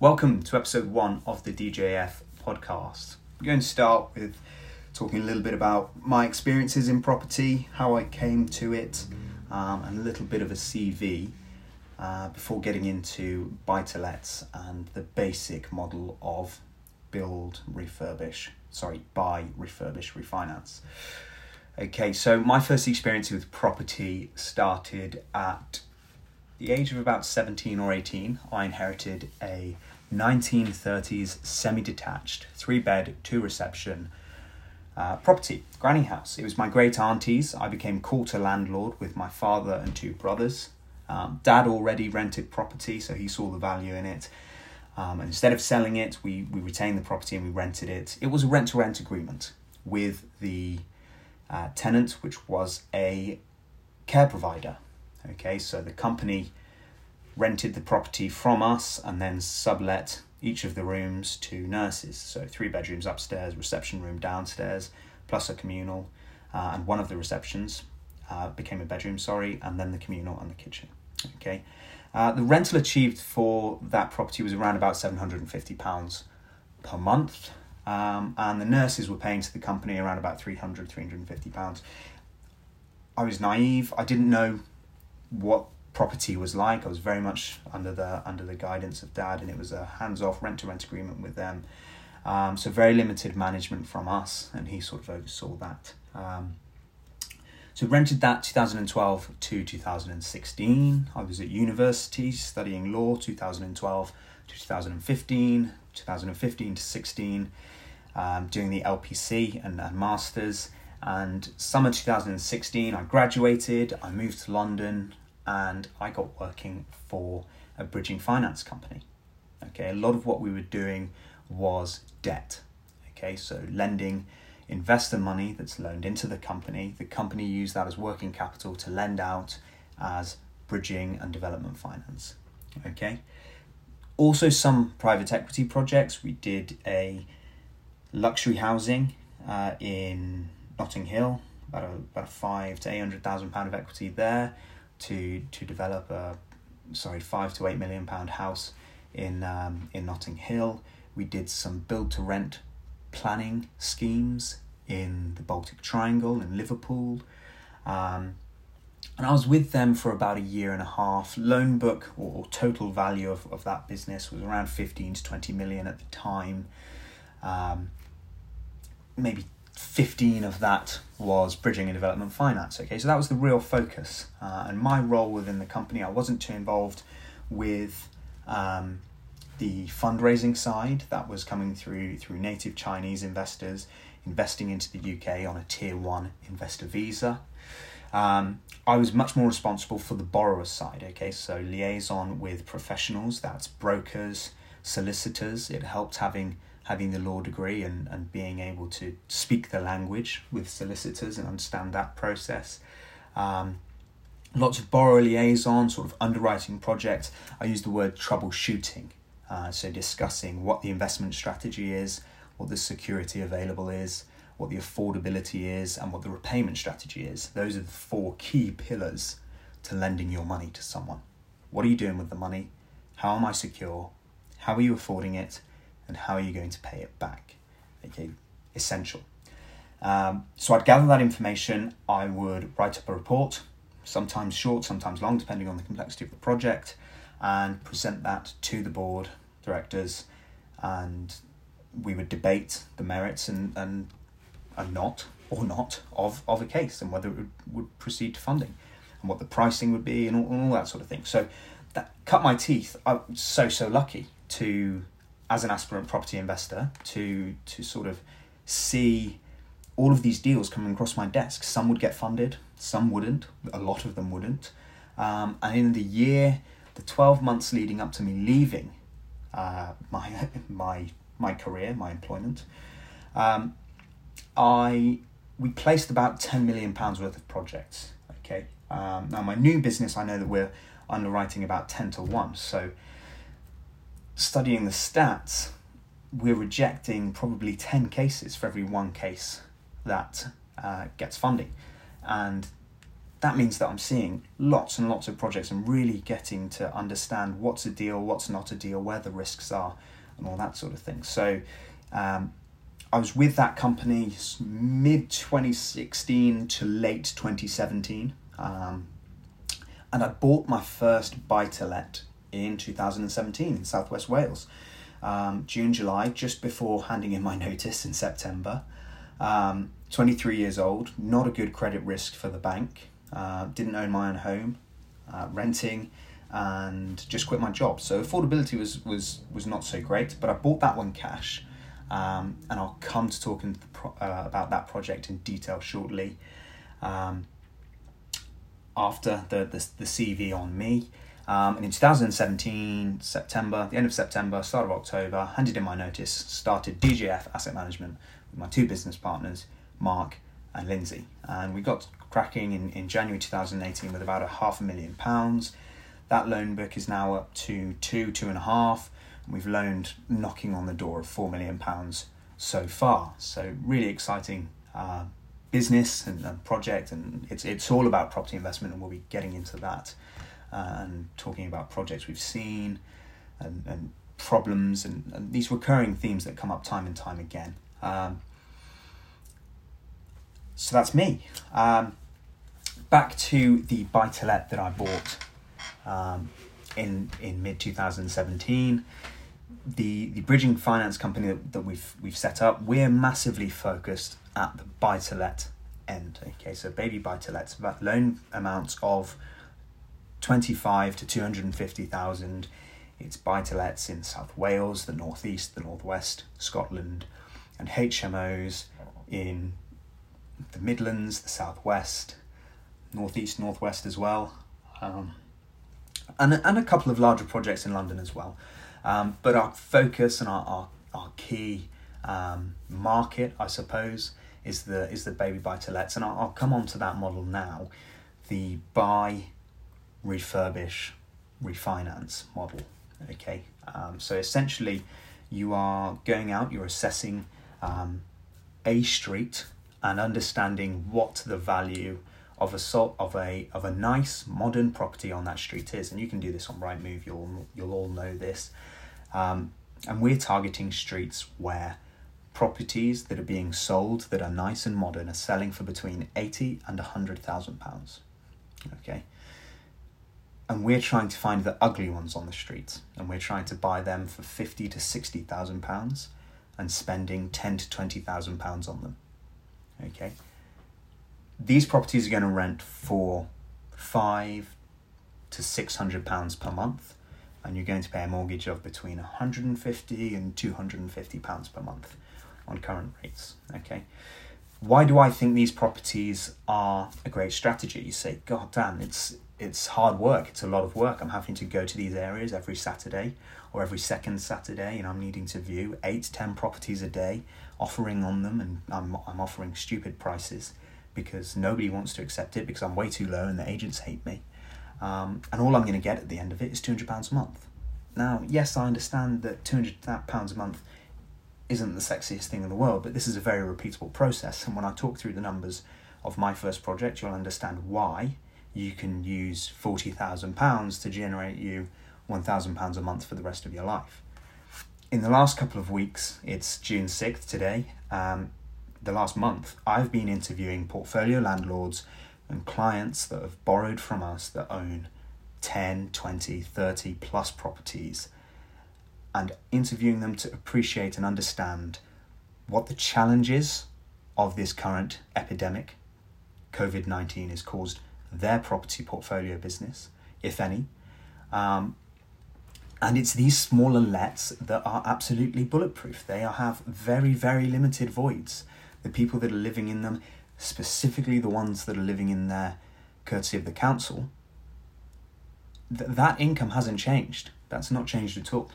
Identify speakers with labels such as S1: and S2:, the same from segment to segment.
S1: Welcome to episode one of the DJF podcast. I'm going to start with talking a little bit about my experiences in property, how I came to it, um, and a little bit of a CV uh, before getting into buy to lets and the basic model of build, refurbish, sorry, buy, refurbish, refinance. Okay, so my first experience with property started at the age of about 17 or 18. I inherited a 1930s semi detached, three bed, two reception uh, property, granny house. It was my great auntie's. I became quarter landlord with my father and two brothers. Um, Dad already rented property, so he saw the value in it. Um, and instead of selling it, we, we retained the property and we rented it. It was a rent to rent agreement with the uh, tenant, which was a care provider. Okay, so the company rented the property from us and then sublet each of the rooms to nurses. So three bedrooms upstairs, reception room downstairs, plus a communal, uh, and one of the receptions uh, became a bedroom. Sorry, and then the communal and the kitchen. Okay, uh, the rental achieved for that property was around about seven hundred and fifty pounds per month, um, and the nurses were paying to the company around about 300 350 pounds. I was naive. I didn't know what property was like. I was very much under the under the guidance of dad, and it was a hands off rent to rent agreement with them. Um, so very limited management from us, and he sort of oversaw that. Um, so rented that 2012 to 2016. I was at university studying law 2012 to 2015, 2015 to 16, um, doing the LPC and, and masters. And summer 2016, I graduated. I moved to London and I got working for a bridging finance company. Okay, a lot of what we were doing was debt. Okay, so lending investor money that's loaned into the company. The company used that as working capital to lend out as bridging and development finance. Okay, also some private equity projects. We did a luxury housing uh, in Notting Hill, about a, about a five to eight hundred thousand pound of equity there to to develop a sorry five to eight million pound house in um, in Notting Hill. We did some build to rent planning schemes in the Baltic Triangle in Liverpool. Um, and I was with them for about a year and a half. Loan book or, total value of, of that business was around 15 to 20 million at the time. Um, maybe 15 of that was bridging and development finance. Okay, so that was the real focus. Uh, and my role within the company, I wasn't too involved with um, the fundraising side that was coming through through native Chinese investors investing into the UK on a tier one investor visa. Um, I was much more responsible for the borrower side. Okay, so liaison with professionals, that's brokers, solicitors. It helped having having the law degree and, and being able to speak the language with solicitors and understand that process. Um, lots of borrower liaison, sort of underwriting projects. I use the word troubleshooting, uh, so discussing what the investment strategy is, what the security available is, what the affordability is, and what the repayment strategy is. Those are the four key pillars to lending your money to someone. What are you doing with the money? How am I secure? How are you affording it? And how are you going to pay it back? Okay, essential. Um, so I'd gather that information, I would write up a report, sometimes short, sometimes long, depending on the complexity of the project, and present that to the board, directors, and we would debate the merits and, and, and not or not of, of a case and whether it would, would proceed to funding and what the pricing would be and all, and all that sort of thing. So that cut my teeth. I'm so, so lucky to as an aspirant property investor to to sort of see all of these deals coming across my desk. Some would get funded, some wouldn't. A lot of them wouldn't. Um, and in the year, the twelve months leading up to me leaving uh, my my my career, my employment, um, I we placed about ten million pounds worth of projects. Okay. Um, now my new business, I know that we're underwriting about ten to one. So studying the stats, we're rejecting probably 10 cases for every one case that uh, gets funding. And that means that I'm seeing lots and lots of projects and really getting to understand what's a deal, what's not a deal, where the risks are, and all that sort of thing. So um, I was with that company mid 2016 to late 2017. Um, and I bought my first buy to let in 2017 in Southwest Wales. Um, June, July, just before handing in my notice in September. Um, 23 years old, not a good credit risk for the bank, uh, didn't own my own home, uh, renting, and just quit my job. So affordability was, was, was not so great, but I bought that one cash. Um, and I'll come to talking uh, about that project in detail shortly. Um, after the, the, the CV on me. Um, and in 2017, September, the end of September, start of October, handed in my notice, started DJF Asset Management with my two business partners, Mark and Lindsay. And we got cracking in, in January 2018 with about a half a million pounds. That loan book is now up to two, two and a half. And we've loaned knocking on the door of four million pounds so far. So really exciting uh, business and, and, project, and it's it's all about property investment, and we'll be getting into that and talking about projects we've seen and, and problems and, and, these recurring themes that come up time and time again. Um, so that's me. Um, back to the buy to let that I bought um, in in mid two thousand seventeen. The the bridging finance company that, that we've we've set up, we're massively focused at the buy to let end. Okay, so baby buy to lets, loan amounts of 25 to 250,000. It's buy to lets in South Wales, the Northeast, the Northwest, Scotland, and HMOs in the Midlands, the Southwest, Northeast, Northwest as well, um, and, and a couple of larger projects in London as well. Um, but our focus and our, our, our key um, market, I suppose, is the is the baby buy to lets, and I'll, I'll come on to that model now, the buy, refurbish, refinance model. Okay, um, so essentially, you are going out, you're assessing um, a street and understanding what the value of a sort of a of a nice modern property on that street is, and you can do this on Rightmove. You'll you'll all know this, um, and we're targeting streets where properties that are being sold that are nice and modern are selling for between 80 and 100,000 pounds. Okay? And we're trying to find the ugly ones on the street and we're trying to buy them for 50 to 60,000 pounds and spending 10 to 20,000 pounds on them. Okay? These properties are going to rent for 5 to 600 pounds per month and you're going to pay a mortgage of between 150 and 250 pounds per month on current rates. Okay. Why do I think these properties are a great strategy? You say, God damn, it's it's hard work. It's a lot of work. I'm having to go to these areas every Saturday or every second Saturday, and I'm needing to view eight, ten properties a day, offering on them, and I'm I'm offering stupid prices because nobody wants to accept it because I'm way too low and the agents hate me. Um, and all I'm going to get at the end of it is two hundred pounds a month. Now, yes, I understand that two hundred pounds a month isn't the sexiest thing in the world, but this is a very repeatable process. And when I talk through the numbers of my first project, you'll understand why you can use £40,000 to generate you £1,000 a month for the rest of your life. In the last couple of weeks, it's June 6th today, um, the last month, I've been interviewing portfolio landlords and clients that have borrowed from us that own 10, 20, 30 plus properties and interviewing them to appreciate and understand what the challenges of this current epidemic, COVID 19, has caused their property portfolio business, if any. Um, and it's these smaller lets that are absolutely bulletproof. They have very, very limited voids. The people that are living in them, specifically the ones that are living in there courtesy of the council, th- that income hasn't changed. That's not changed at all.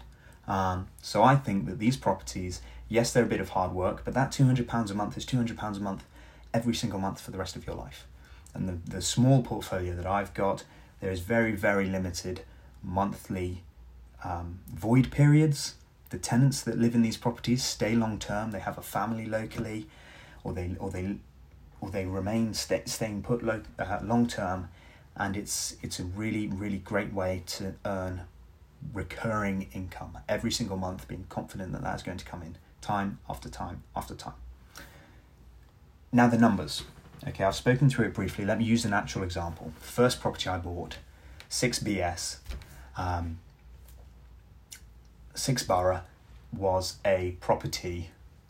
S1: Um, so I think that these properties, yes, they're a bit of hard work, but that £200 a month is £200 a month every single month for the rest of your life. And the, the small portfolio that I've got, there is very, very limited monthly um, void periods. The tenants that live in these properties stay long term, they have a family locally, or they, or they or they remain st- staying put lo- uh, long term, and it's it's a really really great way to earn recurring income every single month, being confident that that's going to come in time after time after time. Now the numbers. Okay, I've spoken through it briefly. Let me use an actual example. First property I bought, six BS, um, six borough, was a property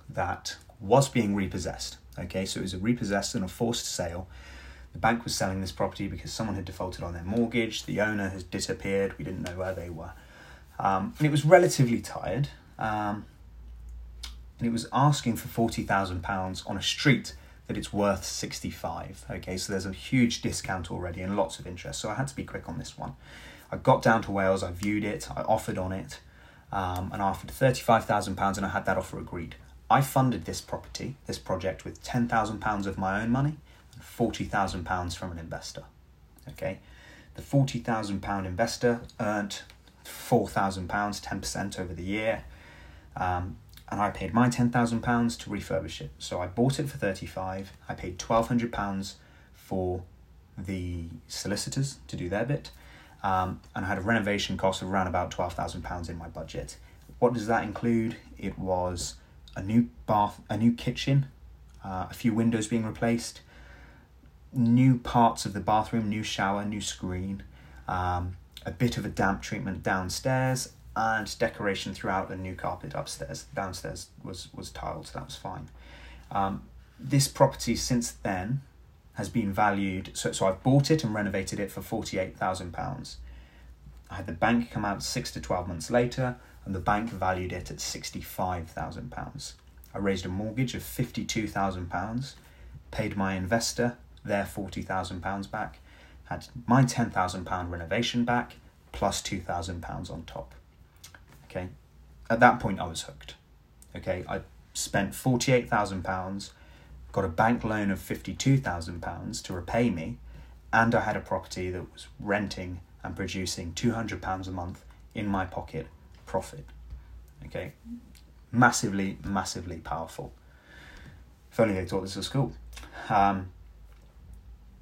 S1: that was being repossessed. Okay, so it was a repossessed and a forced sale. The bank was selling this property because someone had defaulted on their mortgage. The owner has disappeared. We didn't know where they were. Um, and it was relatively tired. Um, and it was asking for £40,000 on a street it's worth 65 okay? So there's a huge discount already and lots of interest. So i had to be quick on this one. I got down to wales i viewed it i offered on it um, and i offered £35000 and i had that offer agreed. I funded this property this project with £10000 of my own money and £40000 from an investor okay? The £40000 investor earned £4000 10% over the year. Um, and I paid my ten thousand pounds to refurbish it. So I bought it for thirty five. I paid twelve hundred pounds for the solicitors to do their bit, um, and I had a renovation cost of around about twelve thousand pounds in my budget. What does that include? It was a new bath, a new kitchen, uh, a few windows being replaced, new parts of the bathroom, new shower, new screen, um, a bit of a damp treatment downstairs, and decoration throughout and new carpet upstairs. Downstairs was was tiled, so that was fine. Um, this property since then has been valued. So so I've bought it and renovated it for forty eight thousand pounds. I had the bank come out six to twelve months later, and the bank valued it at sixty five thousand pounds. I raised a mortgage of fifty two thousand pounds, paid my investor their forty thousand pounds back, had my ten thousand pound renovation back, plus two thousand pounds on top. Okay, at that point I was hooked. Okay, I spent forty eight thousand pounds, got a bank loan of fifty two thousand pounds to repay me, and I had a property that was renting and producing two hundred pounds a month in my pocket profit. Okay, massively, massively powerful. If only they taught this at school. Um,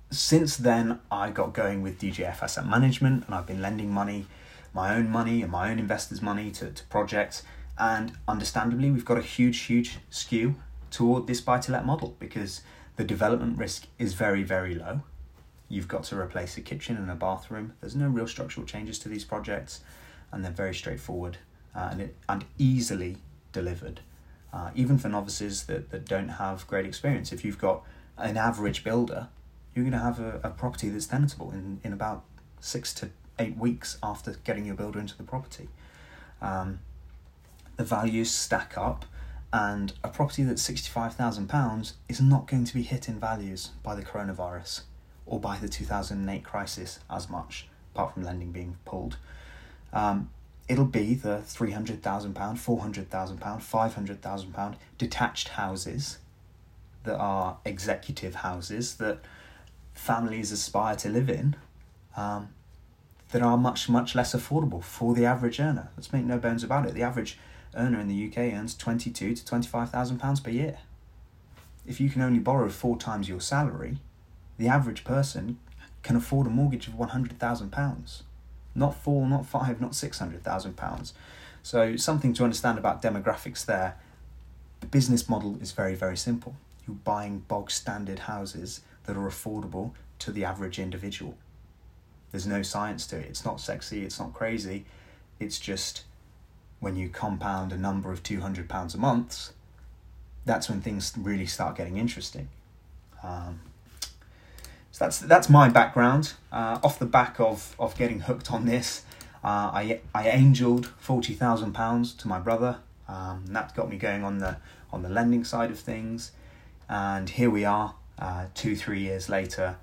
S1: since then, I got going with DJF Asset Management, and I've been lending money my own money and my own investors' money to, to projects. And understandably, we've got a huge, huge skew toward this buy to let model because the development risk is very, very low. You've got to replace a kitchen and a bathroom. There's no real structural changes to these projects, and they're very straightforward uh, and, it, and easily delivered. Uh, even for novices that, that don't have great experience. If you've got an average builder, you're going to have a, a property that's tenable in, in about six to eight weeks after getting your builder into the property. Um, the values stack up, and a property that's £65,000 is not going to be hit in values by the coronavirus or by the 2008 crisis as much, apart from lending being pulled. Um, it'll be the £300,000, £400,000, £500,000 detached houses that are executive houses that families aspire to live in um, that are much, much less affordable for the average earner. Let's make no bones about it. The average earner in the UK earns twenty-two to twenty-five thousand pounds per year. If you can only borrow four times your salary, the average person can afford a mortgage of one hundred thousand pounds, not four, not five, not six hundred thousand pounds. So something to understand about demographics there. The business model is very, very simple. You're buying bog standard houses that are affordable to the average individual. There's no science to it. It's not sexy, it's not crazy. It's just when you compound a number of £200 a month, that's when things really start getting interesting. Um, so that's that's my background. Uh, off the back of, of getting hooked on this, uh, I I angeled forty thousand pounds to my brother. Um, that got me going on the on the lending side of things, and here we are, uh, two three years later.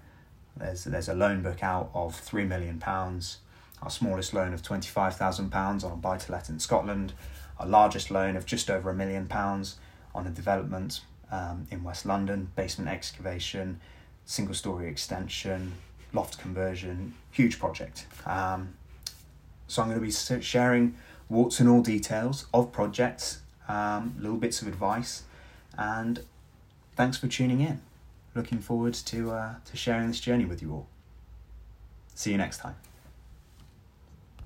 S1: There's there's a loan book out of three million pounds. Our smallest loan of twenty five thousand pounds on a buy to let in Scotland. Our largest loan of just over a million pounds on a development um, in West London, basement excavation, single story extension, loft conversion, huge project. Um, so I'm going to be sharing warts and all details of projects, um, little bits of advice, and thanks for tuning in. Looking forward to uh, to sharing this journey with you all. See you next time.